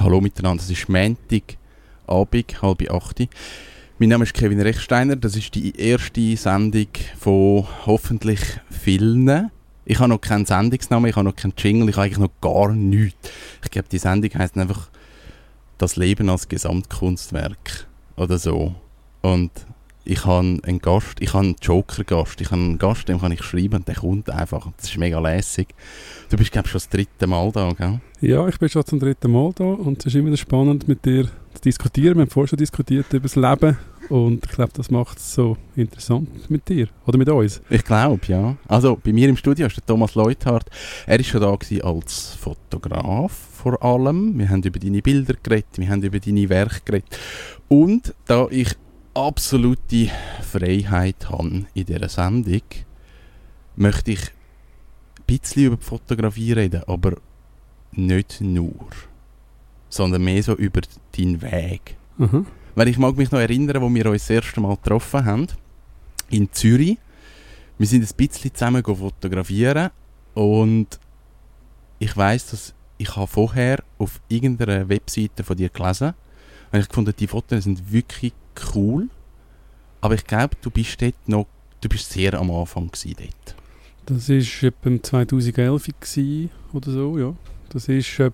Hallo miteinander, es ist Montag, Abend, halb acht. Mein Name ist Kevin Rechsteiner, das ist die erste Sendung von hoffentlich vielen. Ich habe noch keinen Sendungsnamen, ich habe noch keinen Jingle, ich habe eigentlich noch gar nichts. Ich glaube, die Sendung heisst einfach «Das Leben als Gesamtkunstwerk» oder so. Und ich habe einen Gast, ich habe einen Joker-Gast, ich habe einen Gast, dem kann ich schreiben und der kommt einfach. Das ist mega lässig. Du bist, glaube ich, schon das dritte Mal da, gell? Ja, ich bin schon zum dritten Mal da und es ist immer wieder spannend, mit dir zu diskutieren. Wir haben vorher schon diskutiert über das Leben und ich glaube, das macht es so interessant mit dir oder mit uns. Ich glaube, ja. Also, bei mir im Studio ist der Thomas Leuthardt. Er ist schon da gewesen als Fotograf vor allem. Wir haben über deine Bilder geredet, wir haben über deine Werke geredet. Und da ich absolute Freiheit habe in dieser Sendung, möchte ich ein bisschen über die Fotografie reden, aber nicht nur, sondern mehr so über deinen Weg. Mhm. Weil ich mag mich noch erinnern, wo wir uns das erste Mal getroffen haben, in Zürich. Wir sind ein bisschen zusammen fotografieren und ich weiß, dass ich habe vorher auf irgendeiner Webseite von dir gelesen und ich gefunden, die Fotos sind wirklich cool. Aber ich glaube, du bist dort noch, du bist sehr am Anfang dort. Das war etwa 2011 gewesen, oder so, ja. Das ist äh,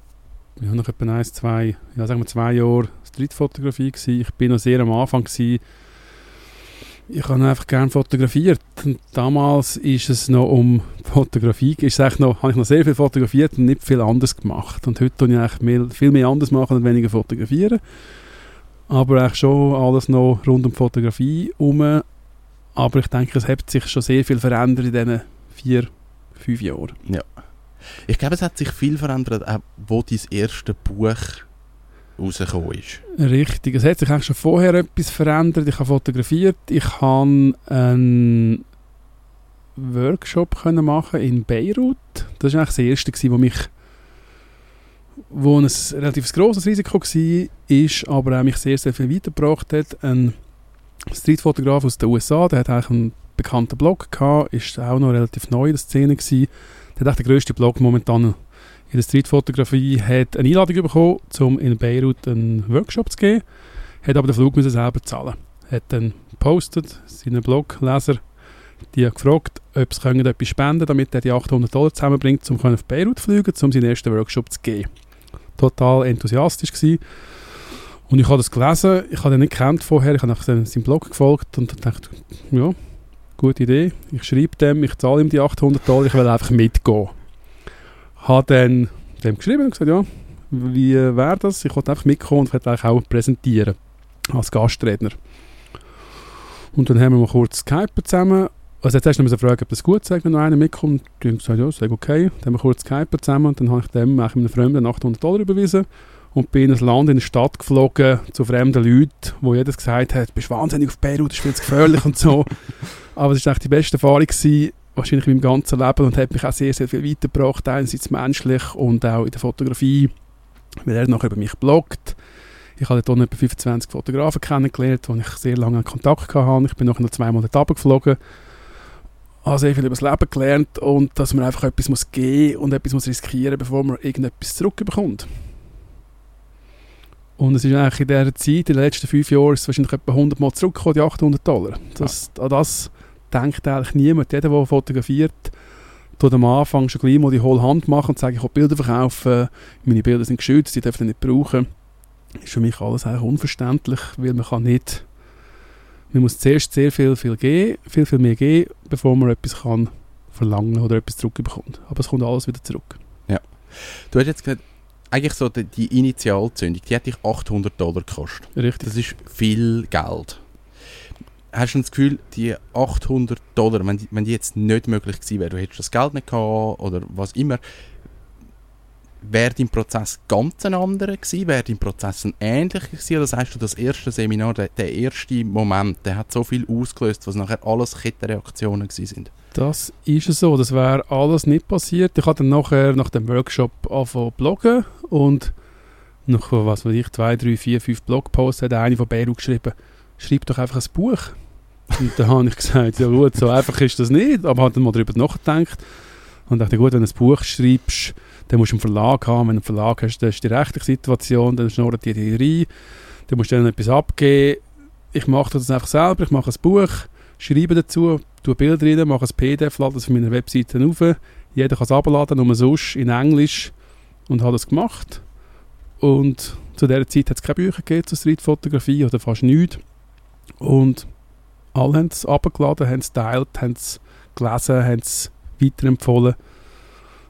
ja, noch etwa ein, zwei, ja, sagen wir zwei Jahre Streetfotografie gewesen. Ich bin noch sehr am Anfang gewesen. Ich habe einfach gerne fotografiert. Und damals ist es noch um Fotografie, ist noch, habe ich noch sehr viel fotografiert und nicht viel anders gemacht. Und heute tue ich eigentlich mehr, viel mehr anders machen und weniger fotografieren. Aber eigentlich schon alles noch rund um Fotografie herum. Aber ich denke, es hat sich schon sehr viel verändert in diesen vier, fünf Jahren. Ja. Ich glaube, es hat sich viel verändert, auch wo dein erste Buch rausgekommen ist. Richtig, es hat sich eigentlich schon vorher etwas verändert. Ich habe fotografiert, ich habe einen Workshop können machen in Beirut. Das war eigentlich das erste, wo mich wo ein relativ grosses Risiko war, ist, aber auch mich sehr, sehr viel weitergebracht hat. Ein Streetfotograf aus den USA, der hat eigentlich einen bekannten Blog gehabt, ist auch noch relativ neu in der Szene gewesen. Der hat den grössten Blog momentan in der Streetfotografie, hat eine Einladung bekommen, um in Beirut einen Workshop zu geben, hat aber den Flug müssen selber zahlen. Hat dann gepostet, seinen Blogleser, die gefragt, ob sie etwas spenden damit er die 800 Dollar zusammenbringt, um auf Beirut zu fliegen, um seinen ersten Workshop zu geben. Total enthusiastisch gewesen. Und ich habe das gelesen, ich habe ihn nicht kennt vorher, ich habe nach seinem Blog gefolgt und dachte, ja, gute Idee. Ich schreibe dem, ich zahle ihm die 800 Dollar, ich will einfach mitgehen. Habe dann dem geschrieben und gesagt, ja, wie wäre das? Ich wollte einfach mitkommen und wollte auch präsentieren als Gastredner. Und dann haben wir mal kurz Skype zusammen. Also jetzt erst noch fragen, ob das gut ist, wenn noch einer mitkommt. Und ich gesagt, ja, ist okay. Dann haben wir kurz Skype zusammen und dann habe ich dem eigentlich einem Fremden 800 Dollar überwiesen und bin in ein Land, in eine Stadt geflogen zu fremden Leuten, wo jedes gesagt hat, du bist wahnsinnig auf Beirut, das ist viel zu gefährlich und so. Aber es war die beste Erfahrung, gewesen, wahrscheinlich in meinem ganzen Leben und hat mich auch sehr, sehr viel weitergebracht, einerseits menschlich und auch in der Fotografie, weil er nachher über mich bloggt. Ich habe dort etwa 25 Fotografen kennengelernt, wo ich sehr lange Kontakt hatte. Ich bin nachher noch zweimal dort runtergeflogen habe sehr viel über das Leben gelernt und dass man einfach etwas muss geben und etwas muss riskieren, bevor man irgendetwas zurückbekommt. Und es ist eigentlich in dieser Zeit, in den letzten fünf Jahren, ist es wahrscheinlich etwa 100 Mal zurückgekommen, die 800 Dollar. Das, ja. An das denkt eigentlich niemand. Jeder, der fotografiert, tut am Anfang schon gleich mal die hohle Hand machen und sagt, ich will Bilder verkaufen, meine Bilder sind geschützt, die dürfen nicht brauchen. Das ist für mich alles eigentlich unverständlich, weil man kann nicht, man muss zuerst sehr viel, viel geben, viel, viel mehr geben, bevor man etwas kann verlangen oder etwas zurückbekommt. Aber es kommt alles wieder zurück. Ja. Du hast jetzt gesagt, eigentlich so die, die Initialzündung, die hat dich 800 Dollar gekostet. Richtig. Das ist viel Geld. Hast du das Gefühl, die 800 Dollar, wenn die, wenn die jetzt nicht möglich gewesen wäre, du hättest das Geld nicht gehabt oder was immer, wäre dein Prozess ganz ein anderer gewesen? Wäre dein Prozess ein ähnlicher gewesen? Oder sagst du, das erste Seminar, der, der erste Moment, der hat so viel ausgelöst, was nachher alles Kettenreaktionen gewesen sind? Das ist so, das wäre alles nicht passiert. Ich habe dann nachher nach dem Workshop angefangen bloggen und nach was weiß ich, zwei, drei, vier, fünf Blogposts hat eine von Beirut geschrieben, schreib doch einfach ein Buch. Und dann habe ich gesagt, ja gut, so einfach ist das nicht, aber habe dann mal darüber nachgedacht Und dachte, gut, wenn du ein Buch schreibst, dann musst du einen Verlag haben. Wenn du einen Verlag hast, dann ist die rechtliche Situation, dann schnurren die dir rein. Dann musst du dann etwas abgeben. Ich mache das einfach selber, ich mache ein Buch, schreibe dazu, tue Bilder rein, mache ein PDF, lade das auf meiner Webseite auf. Jeder kann es abladen, nur sonst in Englisch. Und habe das gemacht. Und zu dieser Zeit hat es keine Bücher gegeben zur Streetfotografie oder fast nichts. Und alle haben es abgeladen, haben es geteilt, haben es gelesen, haben es weiterempfohlen.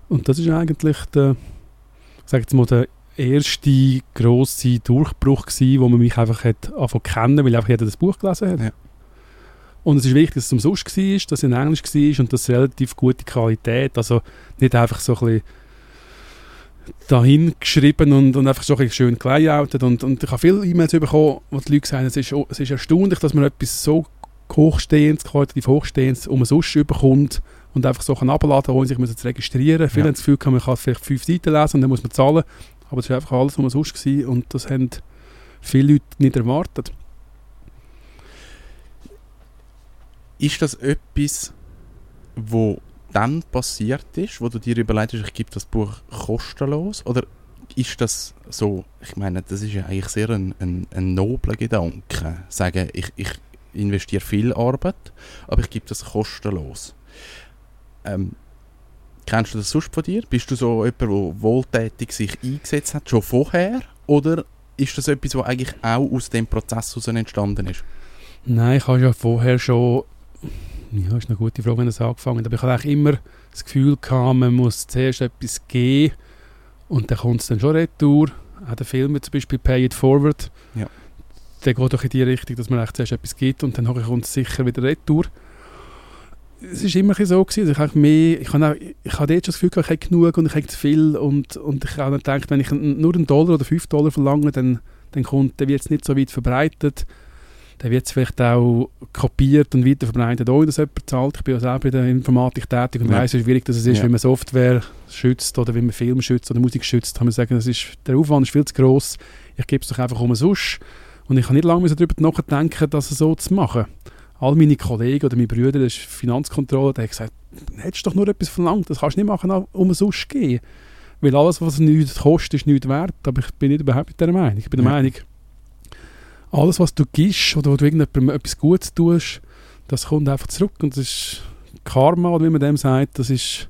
Und das ist eigentlich der, sag jetzt mal, der erste grosse Durchbruch gewesen, wo man mich einfach hat kennen, weil einfach jeder das Buch gelesen hat. Ja. Und es ist wichtig, dass es umsonst war, dass es in Englisch war und dass es relativ gute Qualität, also nicht einfach so ein bisschen dahin geschrieben und, und einfach so ein schön gelayoutet und, und ich habe viele E-Mails bekommen, wo die Leute sagen, es ist, es ist erstaunlich, dass man etwas so hochstehendes, qualitativ hochstehendes umsonst überkommt und einfach so abladen, ohne sich zu registrieren. Viele ja. haben das Gefühl, man kann vielleicht fünf Seiten lesen und dann muss man zahlen, aber es war einfach alles umsonst gewesen und das haben viele Leute nicht erwartet. Ist das etwas, wo dann passiert ist, wo du dir überlegt hast, ich gebe das Buch kostenlos? Oder ist das so, ich meine, das ist ja eigentlich sehr ein, ein, ein nobler Gedanke, sagen, ich, ich investiere viel Arbeit, aber ich gebe das kostenlos. Ähm, kennst du das sonst von dir? Bist du so jemand, der wohltätig sich eingesetzt hat, schon vorher? Oder ist das etwas, was eigentlich auch aus dem Prozess heraus entstanden ist? Nein, ich habe ja vorher schon ja, ist eine gute Frage, wenn es angefangen hat. Aber ich hatte immer das Gefühl, gehabt, man muss zuerst etwas geben und dann kommt es dann schon retour. Auch der Film zum Beispiel Pay It Forward, ja. der geht doch in die Richtung, dass man zuerst etwas gibt und dann kommt es sicher wieder retour. Es war immer so, gewesen, also ich, mehr, ich, habe auch, ich hatte jetzt schon das Gefühl, ich habe genug und ich habe zu viel und, und ich habe gedacht, wenn ich nur einen Dollar oder fünf Dollar verlange, dann, dann, kommt, dann wird es nicht so weit verbreitet dann wird es vielleicht auch kopiert und weiterverbreitet, ohne dass jemand zahlt. Ich bin ja selber in der Informatik tätig und ja. weiss, wie schwierig das ist, ja. wie man Software schützt oder wie man Film schützt oder Musik schützt. Kann man sagen, das ist, der Aufwand ist viel zu gross. Ich gebe es doch einfach umsonst. Und ich habe nicht lange darüber nachdenken, das so zu machen. All meine Kollegen oder meine Brüder, das ist Finanzkontrolle, die haben gesagt, hättest du doch nur etwas verlangt, das kannst du nicht machen, umsonst gehen. Weil alles, was nichts kostet, ist nichts wert. Aber ich bin nicht überhaupt mit dieser Meinung. Ich bin der ja. Meinung, alles, was du gibst oder wo du irgendjemandem etwas Gutes tust, das kommt einfach zurück. Und das ist Karma, oder wie man dem sagt, das ist...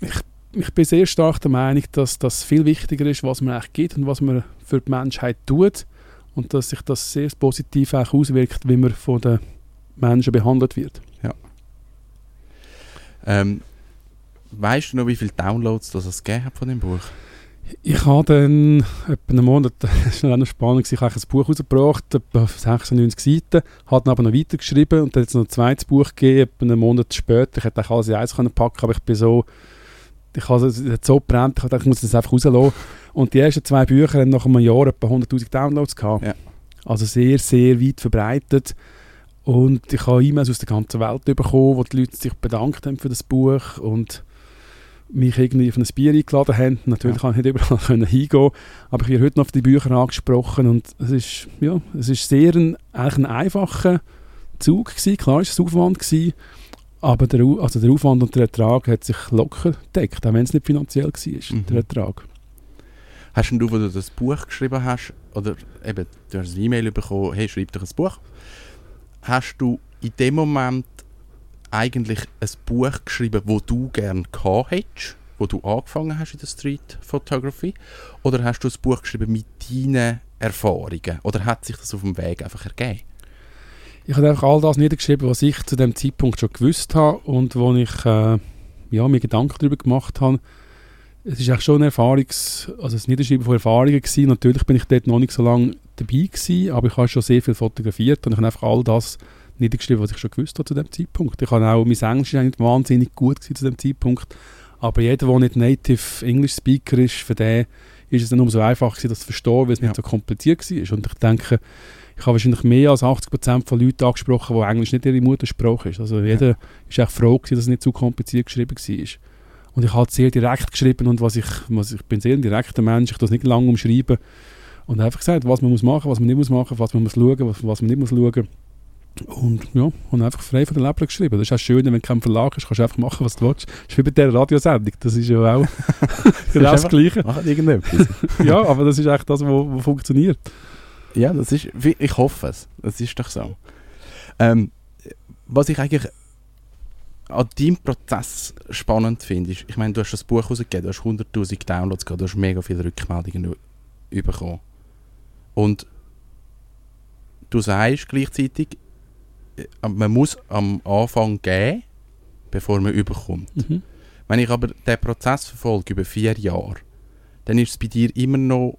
Ich, ich bin sehr stark der Meinung, dass das viel wichtiger ist, was man eigentlich gibt und was man für die Menschheit tut. Und dass sich das sehr positiv auch auswirkt, wie man von den Menschen behandelt wird. Ja. Ähm, weißt du noch, wie viele Downloads das es gegeben hat von dem Buch? Ich habe dann etwa einen Monat, das war noch spannend, ich habe ein Buch rausgebracht, etwa 96 Seiten, habe dann aber noch weitergeschrieben und dann hat es noch ein zweites Buch gegeben, etwa einen Monat später. Ich hätte alles in eins packen aber ich bin so, ich habe es so brennt, ich dachte, ich muss das einfach rauslassen. Und die ersten zwei Bücher haben nach einem Jahr etwa 100'000 Downloads gehabt. Ja. Also sehr, sehr weit verbreitet. Und ich habe E-Mails aus der ganzen Welt bekommen, wo die Leute sich bedankt haben für das Buch und mich irgendwie auf ein Bier eingeladen haben. Natürlich ja. kann ich nicht überall können hingehen, aber ich werde heute noch auf die Bücher angesprochen und es ist, ja, es ist sehr ein, eigentlich ein einfacher Zug gewesen. Klar es Aufwand gewesen, aber der, also der Aufwand und der Ertrag hat sich locker gedeckt, auch wenn es nicht finanziell war, mhm. der Ertrag. Hast du, wo du das Buch geschrieben hast, oder eben, du hast eine E-Mail bekommen, hey, schreib doch ein Buch, hast du in dem Moment eigentlich ein Buch geschrieben, wo du gerne gehabt hättest, wo du angefangen hast in der Street Photography? Oder hast du ein Buch geschrieben mit deinen Erfahrungen? Oder hat sich das auf dem Weg einfach ergeben? Ich habe einfach all das niedergeschrieben, was ich zu dem Zeitpunkt schon gewusst habe und wo ich äh, ja, mir Gedanken darüber gemacht habe. Es ist eigentlich schon ein Erfahrungs-, also ein Niederschreiben von Erfahrungen gewesen. Natürlich bin ich dort noch nicht so lange dabei gewesen, aber ich habe schon sehr viel fotografiert und ich habe einfach all das niedergeschrieben, was ich schon gewusst habe zu dem Zeitpunkt. Ich habe auch, mein Englisch war nicht wahnsinnig gut zu dem Zeitpunkt, aber jeder, der nicht Native English Speaker ist, für den ist es dann umso einfacher das zu verstehen, weil es ja. nicht so kompliziert war. Und ich denke, ich habe wahrscheinlich mehr als 80% von Leuten angesprochen, wo Englisch nicht ihre Muttersprache ist. Also jeder ja. ist echt froh gewesen, dass es nicht zu kompliziert geschrieben war. Und ich habe sehr direkt geschrieben und was ich, was ich bin sehr ein direkter Mensch, ich das nicht lange umschreiben und einfach gesagt, was man muss machen, was man nicht muss machen, was man muss schauen, was, was man nicht muss schauen. Und ja, und einfach frei von der Leber geschrieben. Das ist auch schön, wenn du kein Verlag hast, kannst du einfach machen, was du willst. Das ist wie bei dieser Radiosendung. Das ist ja auch genau das Gleiche. Machen irgendetwas. ja, aber das ist eigentlich das, was funktioniert. Ja, das ist, ich hoffe es. Das ist doch so. Ähm, was ich eigentlich an deinem Prozess spannend finde, ist, ich meine, du hast das Buch rausgegeben, du hast 100'000 Downloads gehabt, du hast mega viele Rückmeldungen bekommen. Und du sagst gleichzeitig, äh, man muss am Anfang geben, bevor man überkommt. Mhm. Wenn ich aber den Prozess verfolge über vier Jahre, dann ist es bei dir immer noch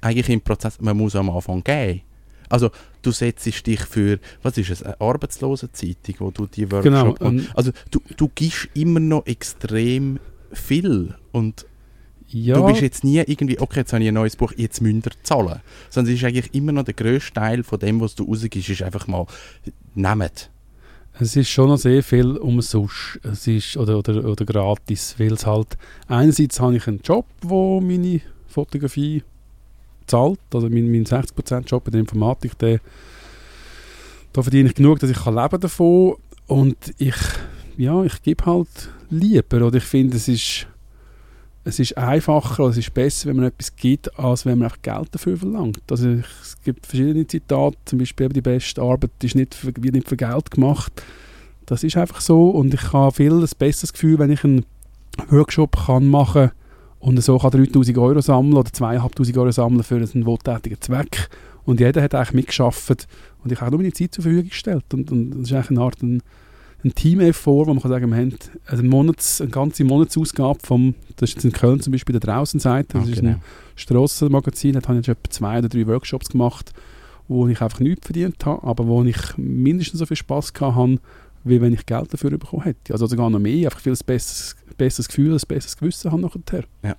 eigentlich im Prozess, man muss am Anfang geben. Also du setzt dich für, was ist es, eine Arbeitslosenzeitung, wo du die Workshop... Genau, also du, du gibst immer noch extrem viel und ja. Du bist jetzt nie irgendwie, okay, jetzt habe ich ein neues Buch, jetzt müsst ihr zahlen. Sondern es ist eigentlich immer noch der grösste Teil von dem, was du rausgibst, ist einfach mal, nehmt. Es ist schon noch sehr viel umsonst es ist, oder, oder, oder gratis, weil es halt, einerseits habe ich einen Job, wo meine Fotografie zahlt, also mein, mein 60% Job in der Informatik, der, da verdiene ich genug, dass ich kann leben davon und ich, ja, ich gebe halt lieber, oder ich finde, es ist es ist einfacher oder es ist besser, wenn man etwas gibt, als wenn man einfach Geld dafür verlangt. Also es gibt verschiedene Zitate, zum Beispiel die beste Arbeit ist nicht für, wird nicht für Geld gemacht. Das ist einfach so und ich habe viel ein besseres Gefühl, wenn ich einen Workshop kann machen und so kann 3000 Euro sammeln oder 2500 Euro sammeln für einen wohltätigen Zweck und jeder hat eigentlich mitgeschafft und ich habe nur meine Zeit zur Verfügung gestellt und, und das ist eigentlich eine Art ein, ein Team-Effort, wo man kann sagen, wir haben eine, Monats-, eine ganze Monatsausgabe vom, das ist jetzt in Köln zum Beispiel der Draußenseite, das ah, ist genau. ein Strassenmagazin, da habe ich etwa zwei oder drei Workshops gemacht, wo ich einfach nichts verdient habe, aber wo ich mindestens so viel Spass hatte, wie wenn ich Geld dafür bekommen hätte. Also sogar noch mehr, einfach viel besseres, besseres Gefühl, ein besseres Gewissen habe nachher. Ja.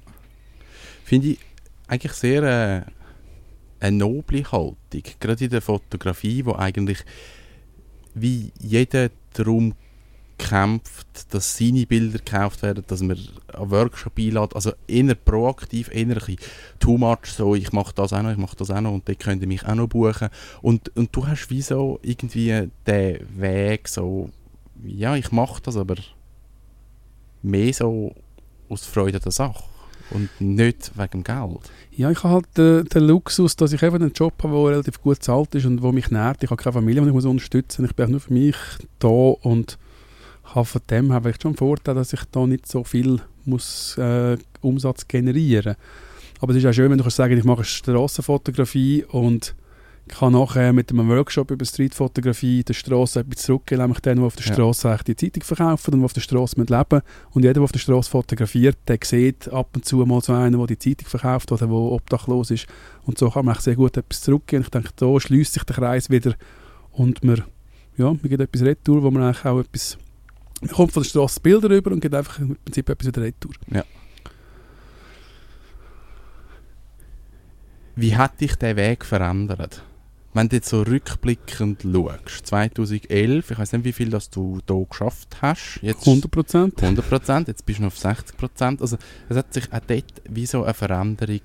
Finde ich eigentlich sehr äh, eine noble Haltung, gerade in der Fotografie, wo eigentlich wie jeder darum kämpft, dass seine Bilder gekauft werden, dass man einen Workshop einlädt, also eher proaktiv, eher ein bisschen too much, so ich mache das auch noch, ich mache das auch noch und dort könnt ihr mich auch noch buchen und, und du hast wie so irgendwie den Weg so, ja ich mache das, aber mehr so aus Freude der Sache und nicht wegen Geld. Ja, ich habe halt den, den, Luxus, dass ich einen Job habe, der relativ gut bezahlt ist und der mich nährt. Ich habe keine Familie, die ich muss unterstützen muss. Ich bin nur für mich da und habe von dem habe ich schon einen Vorteil, dass ich da nicht so viel muss, äh, Umsatz generieren muss. Aber es ist auch schön, wenn du kannst sagen, ich mache Strassenfotografie und kann nachher mit einem Workshop über Streetfotografie der Straße etwas zurückgeben, nämlich den, der auf der ja. Straße die Zeitung verkauft und der auf der Straße leben Und jeder, der auf der Straße fotografiert, der sieht ab und zu mal so einen, der die Zeitung verkauft oder der obdachlos ist. Und so kann man sehr gut etwas zurückgeben. Ich denke, da schließt sich der Kreis wieder und man, ja, man gibt etwas retour, wo man eigentlich auch etwas, man kommt von der Straße Bilder rüber und gibt einfach im Prinzip etwas wieder retour. Ja. Wie hat dich der Weg verändert? Wenn du jetzt so rückblickend schaust, 2011, ich weiß nicht, wie viel das du da geschafft hast. Jetzt 100 Prozent. 100 Prozent, jetzt bist du noch auf 60 Prozent. Also es hat sich auch dort wie so eine Veränderung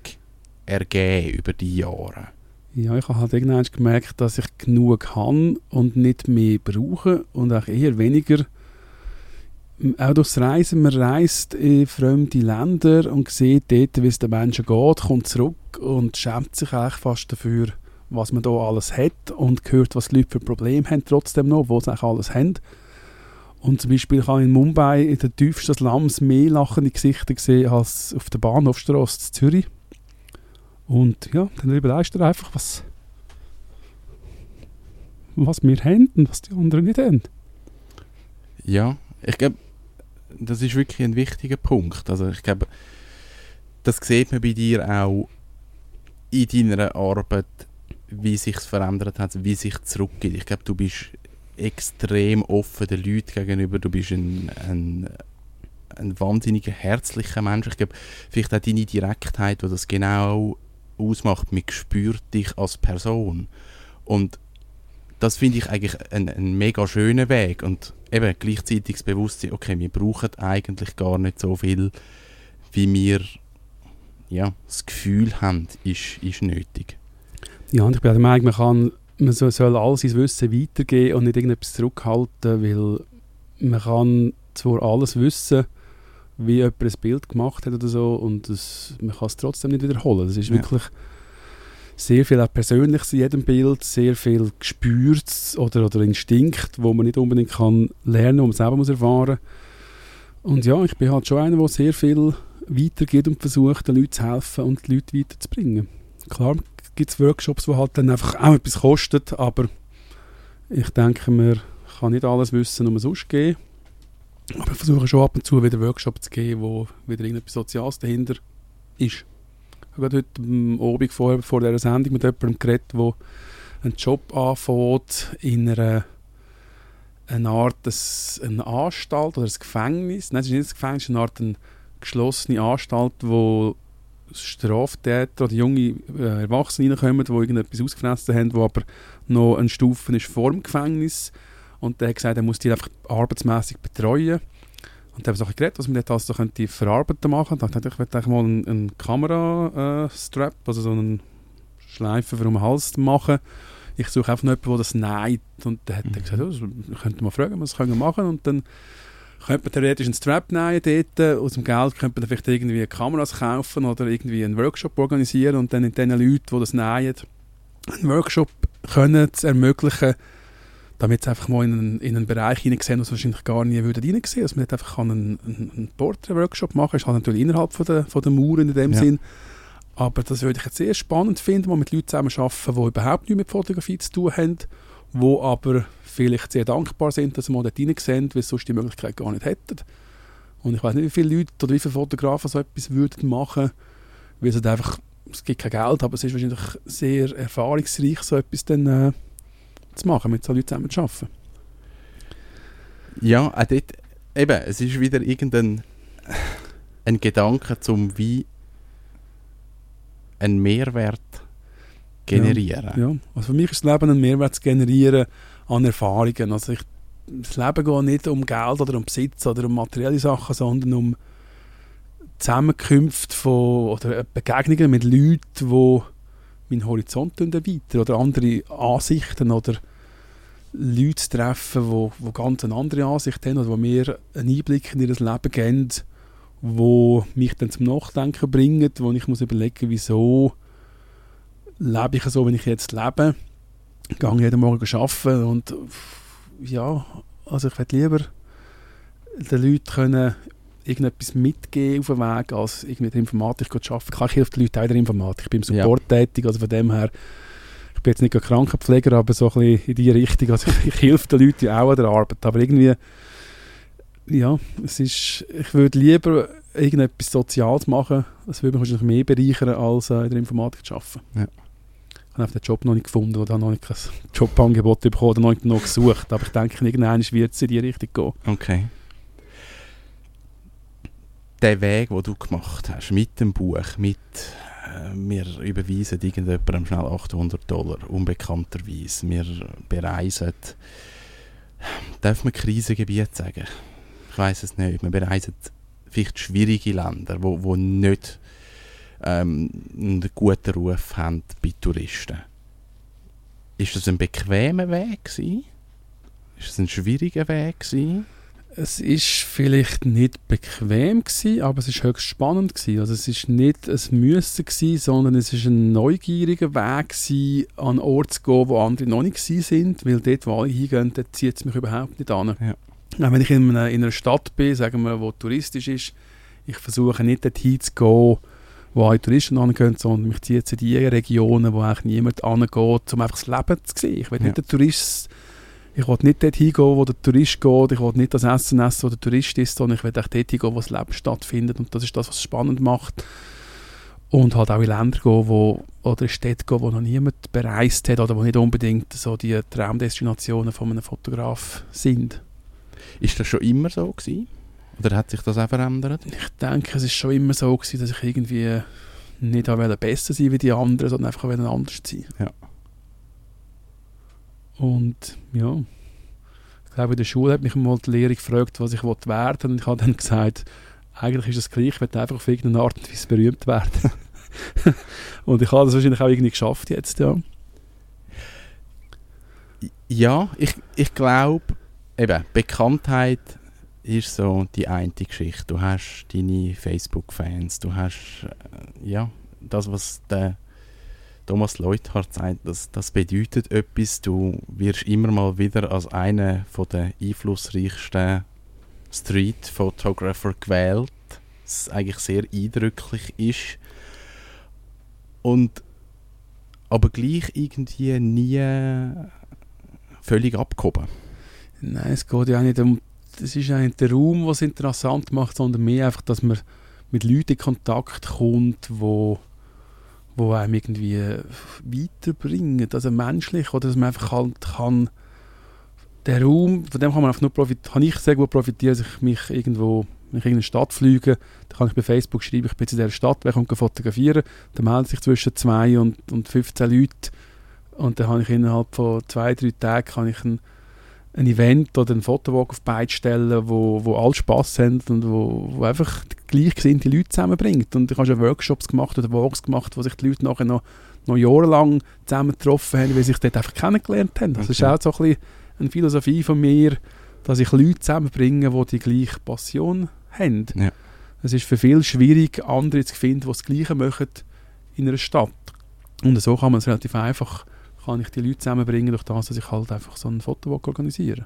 ergeben über die Jahre. Ja, ich habe halt irgendwann gemerkt, dass ich genug habe und nicht mehr brauche und auch eher weniger auch durchs Reisen, man reist in fremde Länder und sieht dort, wie es den Menschen geht, kommt zurück und schämt sich eigentlich fast dafür, was man da alles hat und gehört, was die Leute für Probleme haben trotzdem noch, wo sie eigentlich alles haben. Und zum Beispiel habe ich in Mumbai in der tiefsten Slums mehr lachende Gesichter gesehen als auf der Bahnhofstrasse in Zürich. Und ja, dann überlegst du einfach, was, was wir haben und was die anderen nicht haben. Ja, ich glaube, das ist wirklich ein wichtiger Punkt. Also ich glaube, das sieht man bei dir auch in deiner Arbeit wie sich verändert hat, wie sich zurückgeht. Ich glaube, du bist extrem offen den Leuten gegenüber. Du bist ein, ein, ein wahnsinniger herzlicher Mensch. Ich glaube, vielleicht auch deine Direktheit, die das genau ausmacht. Man spürt dich als Person. Und das finde ich eigentlich ein, ein mega schöner Weg. Und eben gleichzeitig das Bewusstsein, okay, wir brauchen eigentlich gar nicht so viel, wie wir ja, das Gefühl haben, ist, ist nötig. Ja, und ich bin der Meinung, man kann man soll, all sein Wissen weitergeben und nicht irgendetwas zurückhalten, weil man kann zwar alles wissen, wie jemand ein Bild gemacht hat oder so und das, man kann es trotzdem nicht wiederholen. Das ist Ja. wirklich sehr viel auch Persönliches in jedem Bild, sehr viel Gespürtes oder, oder Instinkt, wo man nicht unbedingt kann lernen, wo man selber muss erfahren Und ja, ich bin halt schon einer, der sehr viel weitergeht und versucht, den Leuten zu helfen und die Leute weiterzubringen. Klar gibt es Workshops, die halt dann einfach auch etwas kosten, aber ich denke, man kann nicht alles wissen, um sonst geben. Aber ich versuche schon ab und zu wieder Workshops zu geben, wo wieder irgendetwas Soziales dahinter ist. Ich habe gerade heute Abend vor, vor dieser Sendung mit jemandem geredet, der einen Job anfängt in einer, eine Art eine Anstalt oder ein Gefängnis. Nein, es ist nicht ein Gefängnis, es ist eine Art eine geschlossene Anstalt, wo Straftäter oder junge äh, Erwachsene reinkommen, die irgendetwas ausgefressen haben, wo aber noch eine Stufe ist vor dem Gefängnis. Und der hat gesagt, er muss die einfach arbeitsmäßig betreuen. Und dann haben wir so geredet, was man dort also so könnte verarbeiten machen. Da dachte ich, ich eigentlich mal einen, einen Kamera-Strap, also so einen Schleifen für um den Hals machen. Ich suche einfach noch jemanden, der das näht. Und dann hat er Mhm. gesagt, das könnte man fragen, was können wir machen. Und dann könnte man theoretisch einen Strap nähen dort. Aus dem Geld könnte man vielleicht irgendwie Kameras kaufen oder irgendwie einen Workshop organisieren und dann in den Leuten, die das nähen, einen Workshop können zu ermöglichen, damit sie einfach mal in einen, in einen Bereich hineinsehen, wo sie wahrscheinlich gar nie würden reinsehen. Also man dort einfach kann einen, einen, einen Portrait-Workshop machen, ist halt natürlich innerhalb von der, von der Mauern in dem Ja. Sinn. Aber das würde ich jetzt sehr spannend finden, wo mit Leuten zusammen arbeiten, die überhaupt nichts mit Fotografie zu tun haben, die aber vielleicht sehr dankbar sind, dass mal dort reinsehen, weil sie sonst die Möglichkeit gar nicht hätten. Und ich weiß nicht, wie viele Leute oder wie viele Fotografen so etwas würden machen, weil es halt einfach, es gibt kein Geld, aber es ist wahrscheinlich sehr erfahrungsreich, so etwas dann äh, zu machen, mit so Leuten zusammen zu arbeiten. Ja, auch dort, eben, es ist wieder irgendein ein Gedanke zum wie einen Mehrwert generieren. Ja, also für mich ist das Leben ein Mehrwert zu generieren an Erfahrungen. Also ich, das Leben geht nicht um Geld oder um Besitz oder um materielle Sachen, sondern um Zusammenkünfte von, oder Begegnungen mit Leuten, die meinen Horizont erweitern oder andere Ansichten oder Leute treffen, die, die ganz eine andere Ansicht haben oder die mir einen Einblick in ihr Leben geben, wo mich dann zum Nachdenken bringen, wo ich muss überlegen, wieso lebe ich so, wenn ich jetzt lebe. Ich gehe jeden Morgen arbeiten und ja, also ich würde lieber den Leuten können irgendetwas mitgeben auf dem Weg, als irgendwie in der Informatik zu arbeiten. Klar, ich helfe den Leuten auch in der Informatik. Ich bin im Ja. Support tätig, also von dem her, ich bin jetzt nicht Krankenpfleger, aber so ein bisschen in die Richtung. Also ich, ich helfe den Leuten auch an der Arbeit, aber irgendwie, ja, es ist, ich würde lieber irgendetwas Soziales machen, das würde mich wahrscheinlich mehr bereichern, als äh, in der Informatik zu arbeiten. Ja. Ich habe den Job noch nicht gefunden oder noch nicht kein Jobangebot bekommen oder noch nicht noch gesucht, aber ich denke, irgendwann wird es in die Richtung gehen. Okay. Der Weg, den du gemacht hast, mit dem Buch, mit äh, wir überweisen irgendjemandem schnell 800 Dollar, unbekannterweise, wir bereisen, darf man Krisengebiet sagen? Ich weiß es nicht. Wir bereisen vielleicht schwierige Länder, wo, wo nicht ähm, einen guten Ruf haben bei Touristen. Ist das ein bequemer Weg gewesen? Ist es ein schwieriger Weg gewesen? Es ist vielleicht nicht bequem gewesen, aber es ist höchst spannend gewesen. Also es ist nicht ein Müssen gewesen, sondern es ist ein neugieriger Weg gewesen, an einen Ort zu gehen, wo andere noch nicht gewesen sind, weil dort, wo alle hingehen, zieht es mich überhaupt nicht an. Ja. Wenn ich in einer, in einer Stadt bin, sagen wir, wo touristisch ist, ich versuche nicht dorthin zu gehen, wo alle Touristen angehen, sondern mich zieht es in die Regionen, wo eigentlich niemand angeht, um einfach das Leben zu sehen. Ich will Ja. nicht der Tourist ich will nicht dort hingehen, wo der Tourist geht. Ich will nicht das Essen essen, wo der Tourist ist, sondern ich will echt dort hingehen, wo das Leben stattfindet. Und das ist das, was es spannend macht. Und halt auch in Länder gehen, wo, oder in Städte gehen, wo noch niemand bereist hat oder wo nicht unbedingt so die Traumdestinationen von einem Fotograf sind. Ist das schon immer so gewesen? Oder hat sich das auch verändert? Ich denke, es ist schon immer so gewesen, dass ich irgendwie nicht auch besser sein wie die anderen, sondern einfach auch anders sein. Ja. Und ja, ich glaube, in der Schule hat mich mal die Lehrerin gefragt, was ich werden wollte. Und ich habe dann gesagt, eigentlich ist es gleich, ich will einfach auf irgendeine Art und Weise berühmt werden. und ich habe das wahrscheinlich auch irgendwie geschafft jetzt, ja. Ja, ich, ich glaube, eben, Bekanntheit ist so die eine Geschichte. Du hast deine Facebook-Fans, du hast, äh, ja, das, was der Thomas Leuthard sagt, das, das bedeutet etwas. Du wirst immer mal wieder als einer der einflussreichsten Street-Photographer gewählt, was eigentlich sehr eindrücklich ist. Und aber gleich irgendwie nie völlig abgehoben. Nein, es geht ja auch nicht um, das ist ja nicht der Raum, was es interessant macht, sondern mehr einfach, dass man mit Leuten in Kontakt kommt, wo wo einem irgendwie weiterbringen, also menschlich, oder dass man einfach halt kann, der Raum, von dem kann man einfach nur profitieren, kann ich sehr gut profitieren, dass ich mich irgendwo, in eine Stadt fliege, dann kann ich bei Facebook schreiben, ich bin in dieser Stadt, wer kommt fotografieren, dann melden sich zwischen zwei und, und 15 Leute. Und dann habe ich innerhalb von zwei, drei Tagen kann ich ein, ein Event oder einen Fotowalk auf Beine stellen, wo, wo alle Spass haben und wo, wo einfach gleichgesinnte Leute zusammenbringt. Und ich habe schon Workshops gemacht oder Walks gemacht, wo sich die Leute nachher noch, noch jahrelang zusammen getroffen haben, weil sie sich dort einfach kennengelernt haben. Das ist auch so ein bisschen eine Philosophie von mir, dass ich Leute zusammenbringe, die die gleiche Passion haben. Ja. Es ist für viele schwierig, andere zu finden, die das Gleiche machen in einer Stadt. Und so kann man es relativ einfach kann ich die Leute zusammenbringen durch das, dass ich halt einfach so einen Fotowalk organisiere.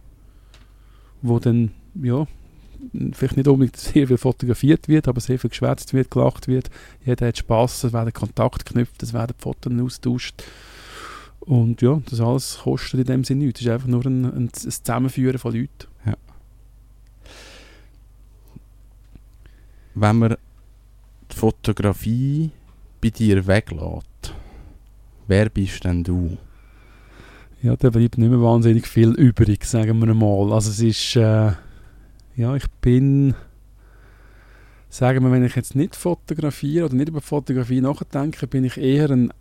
Wo dann, ja, vielleicht nicht unbedingt sehr viel fotografiert wird, aber sehr viel geschwätzt wird, gelacht wird. Jeder hat Spass, es werden Kontakt geknüpft, es werden Fotos austauscht. Und ja, das alles kostet in dem Sinne nichts. Es ist einfach nur ein, ein, ein Zusammenführen von Leuten. Ja. Wenn man die Fotografie bei dir weglässt, wer bist denn du? Ja, da bleibt nicht mehr wahnsinnig viel übrig, sagen wir mal. Also es ist, äh, ja, ich bin, sagen wir, wenn ich jetzt nicht fotografiere oder nicht über Fotografie nachdenke, bin ich eher ein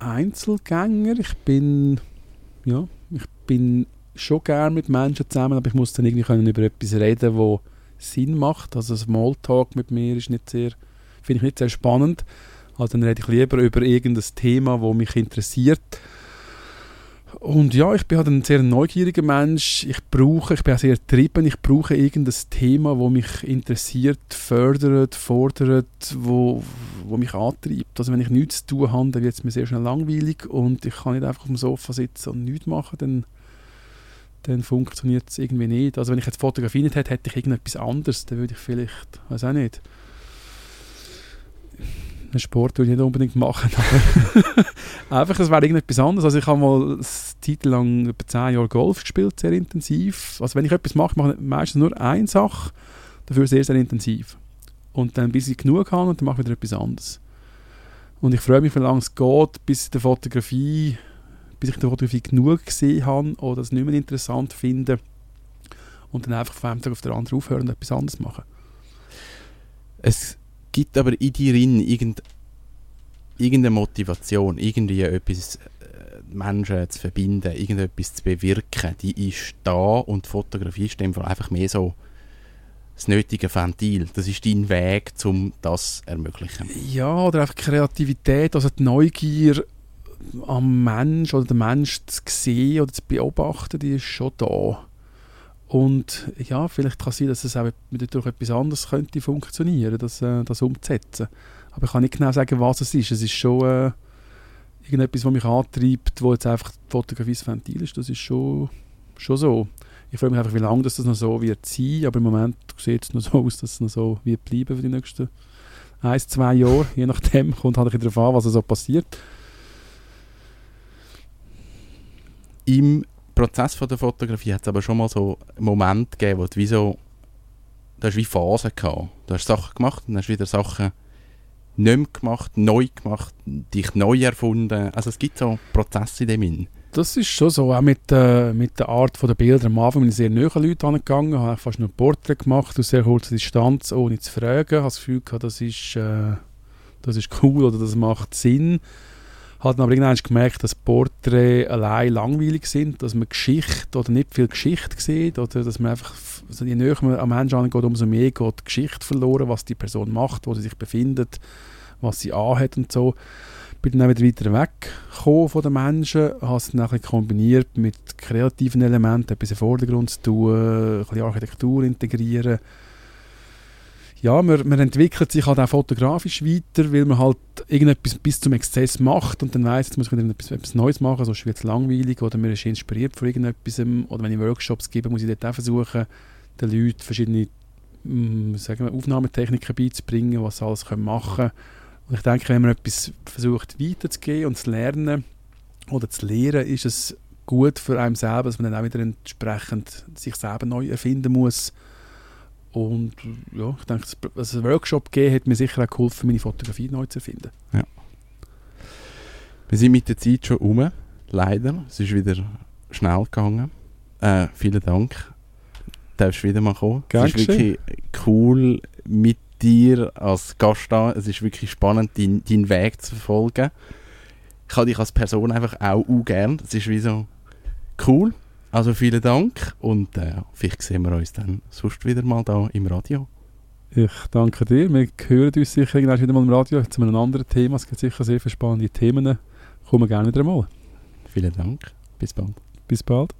Einzelgänger. Ich bin, ja, ich bin schon gerne mit Menschen zusammen, aber ich muss dann irgendwie können über etwas reden, wo Sinn macht. Also Smalltalk mit mir ist nicht sehr, finde ich nicht sehr spannend. Also dann rede ich lieber über irgendein Thema, wo mich interessiert und ja, ich bin halt ein sehr neugieriger Mensch. Ich brauche, ich bin auch sehr getrieben. Ich brauche irgendein Thema, wo mich interessiert, fördert, fordert, wo, wo mich antreibt. Also wenn ich nichts zu tun habe, dann wird es mir sehr schnell langweilig und ich kann nicht einfach auf dem Sofa sitzen und nichts machen, dann, dann funktioniert es irgendwie nicht. Also wenn ich jetzt Fotografie nicht hätte, hätte ich irgendetwas anderes, dann würde ich vielleicht, weiß auch nicht, einen Sport würde ich nicht unbedingt machen, einfach, es wäre irgendetwas anderes. Also ich habe mal eine Zeit lang etwa 10 Jahre Golf gespielt, sehr intensiv. Also wenn ich etwas mache, mache ich meistens nur eine Sache, dafür sehr, sehr intensiv. Und dann bis ich genug habe und dann mache ich wieder etwas anderes. Und ich freue mich, wie lange es geht, bis ich der Fotografie, bis ich der Fotografie genug gesehen habe oder es nicht mehr interessant finde und dann einfach von einem Tag auf den anderen aufhören und etwas anderes machen. Es gibt aber in dir irgend, irgendeine Motivation, irgendwie etwas äh, Menschen zu verbinden, irgendetwas zu bewirken, die ist da und die Fotografie ist in einfach mehr so das nötige Ventil. Das ist dein Weg, um das zu ermöglichen. Ja, oder einfach Kreativität, also die Neugier am Mensch oder den Mensch zu sehen oder zu beobachten, die ist schon da. Und ja, vielleicht kann es sein, dass es auch durch etwas anderes könnte funktionieren, das, äh, das umzusetzen. Aber ich kann nicht genau sagen, was es ist. Es ist schon äh, irgendetwas, was mich antreibt, wo jetzt einfach die Fotografie das Ventil ist. Das ist schon, schon so. Ich freue mich einfach, wie lange das noch so wird sein, aber im Moment sieht es noch so aus, dass es noch so wird bleiben für die nächsten ein, zwei Jahre, je nachdem, kommt halt darauf an, was so passiert. Im Prozess von der Fotografie hat es aber schon mal so einen Moment gegeben, wo du wie so, du hast wie Phasen gehabt. Du hast Sachen gemacht und dann hast wieder Sachen nicht mehr gemacht, neu gemacht, dich neu erfunden. Also es gibt so Prozesse in dem Sinn. Das ist schon so, auch mit, äh, mit der Art der Bilder. Am Anfang bin ich sehr nahe Leute angegangen, habe fast nur Porträt gemacht, aus sehr kurzer Distanz, ohne zu fragen. Ich habe das Gefühl gehabt, das ist, äh, das ist cool oder das macht Sinn. Hat dann aber irgendwann gemerkt, dass Porträts allein langweilig sind, dass man Geschichte oder nicht viel Geschichte sieht oder dass man einfach, also je näher man am Menschen angeht, umso mehr geht die Geschichte verloren, was die Person macht, wo sie sich befindet, was sie anhat und so. bin dann wieder weiter weggekommen von den Menschen, habe es dann ein kombiniert mit kreativen Elementen, etwas im Vordergrund zu tun, ein bisschen Architektur integrieren. Ja, man, man entwickelt sich halt auch fotografisch weiter, weil man halt irgendetwas bis zum Exzess macht und dann weiss, jetzt muss ich wieder etwas, etwas Neues machen, sonst wird es langweilig oder man ist inspiriert von irgendetwas oder wenn ich Workshops gebe, muss ich dort auch versuchen, den Leuten verschiedene mm, sagen wir, Aufnahmetechniken beizubringen, was sie alles können machen können und ich denke, wenn man etwas versucht weiterzugeben und zu lernen oder zu lehren, ist es gut für einen selber, dass man dann auch wieder entsprechend sich selber neu erfinden muss. Und ja, ich denke, dass ein Workshop gegeben hat mir sicher auch geholfen, meine Fotografie neu zu erfinden. Ja. Wir sind mit der Zeit schon um, leider. Es ist wieder schnell gegangen. Äh, vielen Dank. Du darfst wieder mal kommen. Gern es ist wirklich cool, mit dir als Gast da. Es ist wirklich spannend, deinen dein Weg zu verfolgen. Ich habe dich als Person einfach auch, gern. Das ist wie so cool. Also vielen Dank und äh, vielleicht sehen wir uns dann sonst wieder mal da im Radio. Ich danke dir. Wir hören uns sicher irgendwann wieder mal im Radio zu einem anderen Thema. Es gibt sicher sehr viele spannende Themen. Kommen gerne wieder mal. Vielen Dank. Bis bald. Bis bald.